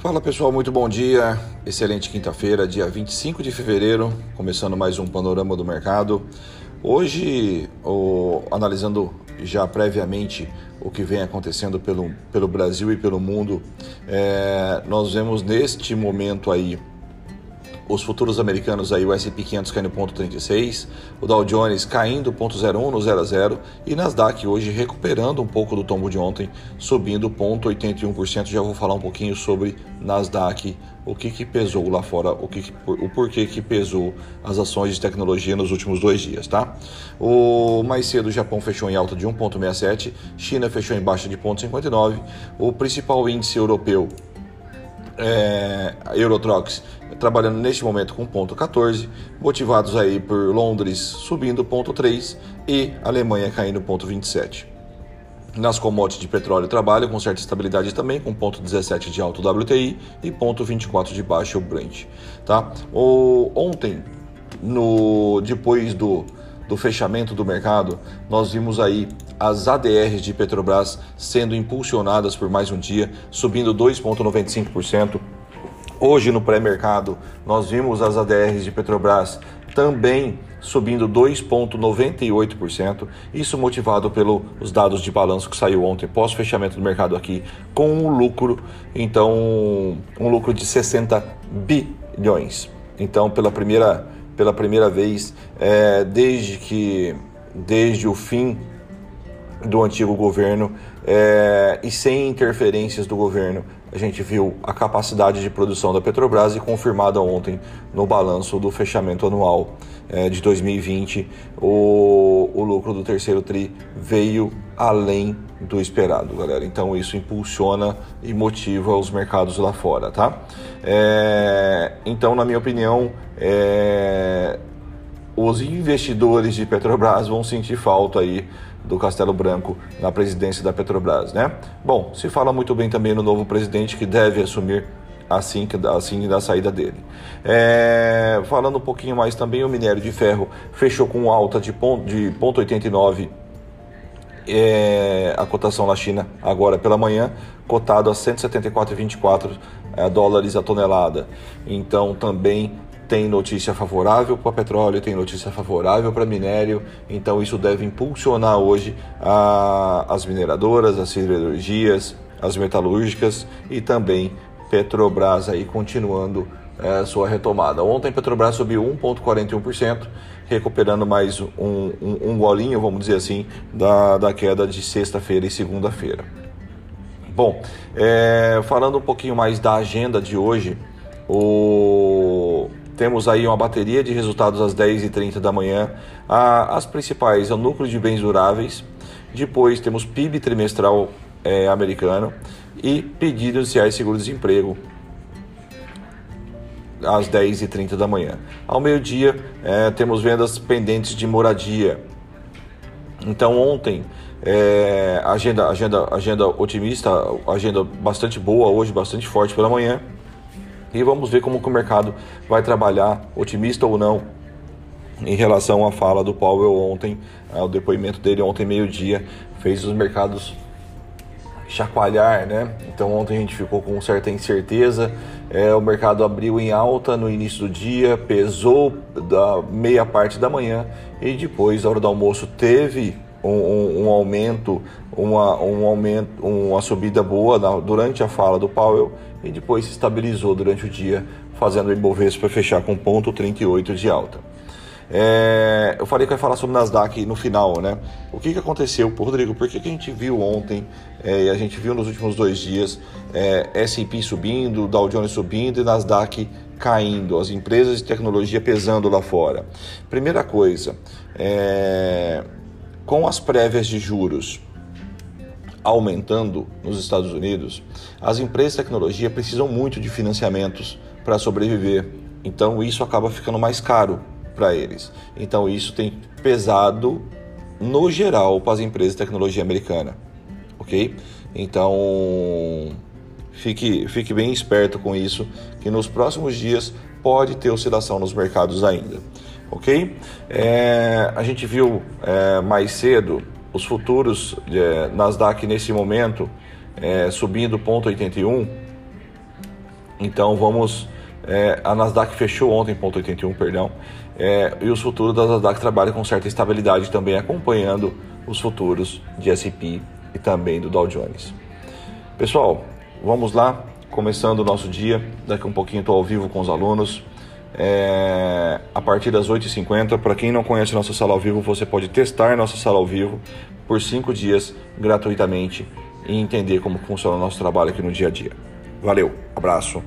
Fala pessoal, muito bom dia. Excelente quinta-feira, dia 25 de fevereiro, começando mais um panorama do mercado. Hoje, o, analisando já previamente o que vem acontecendo pelo, pelo Brasil e pelo mundo, é, nós vemos neste momento aí os futuros americanos aí, o S&P 500 caindo 0,36, o Dow Jones caindo 0,01 no 0 a 0 e Nasdaq hoje recuperando um pouco do tombo de ontem, subindo 0,81%. Já vou falar um pouquinho sobre Nasdaq, o que, que pesou lá fora, o, que, que o porquê que pesou as ações de tecnologia nos últimos dois dias, tá? O mais cedo o Japão fechou em alta de 1,67, China fechou em baixa de 0,59, o principal índice europeu é, Eurotrox trabalhando neste momento com ponto 14, motivados aí por Londres subindo ponto 3 e Alemanha caindo ponto 27. Nas commodities de petróleo trabalho com certa estabilidade também, com ponto 17 de alto WTI e ponto 24 de baixo Brent. Tá? O, ontem, no, depois do, do fechamento do mercado, nós vimos aí as ADRs de Petrobras sendo impulsionadas por mais um dia, subindo 2,95%. Hoje no pré-mercado, nós vimos as ADRs de Petrobras também subindo 2,98%. Isso motivado pelos dados de balanço que saiu ontem, pós fechamento do mercado aqui, com um lucro, então um lucro de 60 bilhões. Então, pela primeira, pela primeira vez, é, desde que desde o fim do antigo governo é, e sem interferências do governo. A gente viu a capacidade de produção da Petrobras e confirmada ontem no balanço do fechamento anual é, de 2020, o, o lucro do terceiro TRI veio além do esperado, galera. Então isso impulsiona e motiva os mercados lá fora, tá? É, então, na minha opinião, os investidores de Petrobras vão sentir falta aí do Castelo Branco na presidência da Petrobras, né? Bom, se fala muito bem também no novo presidente que deve assumir assim que assim da saída dele. É, falando um pouquinho mais também, o minério de ferro fechou com alta de ponto, de ponto 89 é, a cotação na China agora pela manhã, cotado a 174,24 é, dólares a tonelada. Então também tem notícia favorável para petróleo, tem notícia favorável para minério, então isso deve impulsionar hoje a, as mineradoras, as siderurgias, as metalúrgicas e também Petrobras aí continuando é, sua retomada. Ontem Petrobras subiu 1,41%, recuperando mais um, um, um golinho, vamos dizer assim, da, da queda de sexta-feira e segunda-feira. Bom, é, falando um pouquinho mais da agenda de hoje, o temos aí uma bateria de resultados às 10h30 da manhã. as principais é o núcleo de bens duráveis. Depois temos PIB trimestral é, americano e pedidos iniciais de seguro-desemprego às 10h30 da manhã. Ao meio-dia é, temos vendas pendentes de moradia. Então ontem é, agenda, agenda, agenda otimista, agenda bastante boa hoje, bastante forte pela manhã. E vamos ver como que o mercado vai trabalhar, otimista ou não, em relação à fala do Powell ontem, o depoimento dele ontem meio-dia, fez os mercados chacoalhar, né? Então ontem a gente ficou com certa incerteza. É, o mercado abriu em alta no início do dia, pesou da meia parte da manhã e depois, na hora do almoço, teve um, um, um aumento, uma, um aumento, uma subida boa na, durante a fala do Powell e depois se estabilizou durante o dia, fazendo o Ibovespa fechar com ponto 38 de alta. É, eu falei que ia falar sobre Nasdaq no final, né? O que, que aconteceu, Rodrigo? Por que, que a gente viu ontem é, e a gente viu nos últimos dois dias é, S&P subindo, Dow Jones subindo e Nasdaq caindo, as empresas de tecnologia pesando lá fora? Primeira coisa, é, com as prévias de juros aumentando nos Estados Unidos, as empresas de tecnologia precisam muito de financiamentos para sobreviver. Então isso acaba ficando mais caro para eles. Então isso tem pesado no geral para as empresas de tecnologia americana, ok? Então fique, fique bem esperto com isso, que nos próximos dias pode ter oscilação nos mercados ainda, ok? É, a gente viu é, mais cedo os futuros é, Nasdaq nesse momento é, subindo 0,81 Então vamos. É, a Nasdaq fechou ontem, ponto 81, perdão, é, e os futuros da Nasdaq trabalham com certa estabilidade também, acompanhando os futuros de S&P e também do Dow Jones. Pessoal, vamos lá, começando o nosso dia. Daqui um pouquinho estou ao vivo com os alunos. É, a partir das 8h50. Para quem não conhece nossa sala ao vivo, você pode testar nossa sala ao vivo por 5 dias gratuitamente e entender como funciona o nosso trabalho aqui no dia a dia. Valeu, abraço.